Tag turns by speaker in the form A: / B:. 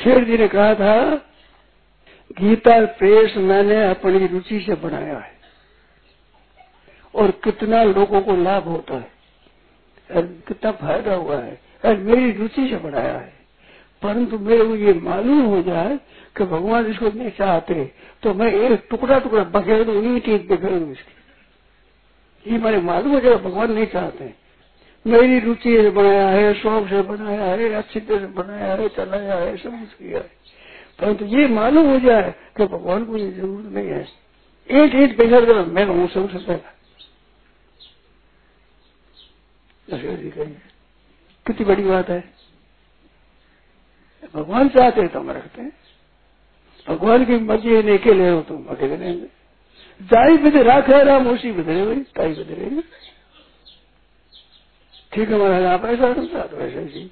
A: शेर जी ने कहा था, गीता प्रेस मैंने अपनी रुचि से बनाया है और कितना लोगों को लाभ होता है, और कितना फ़ायदा हुआ है, और मेरी रुचि से बनाया है। परंतु मेरे को ये मालूम हो जाए कि भगवान इसको नहीं चाहते तो मैं एक टुकड़ा टुकड़ा बखेर दू ईट ईट बखेर दू इसकी। ये मैंने मालूम हो जाएगा भगवान नहीं चाहते मेरी रुचि से बनाया है, शौक से बनाया है, अच्छी तरह से बनाया है, चलाया है सब कुछ किया है। परंतु ये मालूम हो जाए कि भगवान को ये ज़रूरत नहीं है। एक ईट बिगड़ गया, मैं हूँ सबसे पहला कितनी बड़ी बात है। भगवान चाहते हैं तो हम रखते हैं। भगवान की मर्ज़ी नहीं के ले हो तुम अकेले रहेंगे जाई बिधे राखे राम, उसी बिधरे भाई ताई बिधरे। ठीक है महाराज आप ऐसा समझा वैसे जी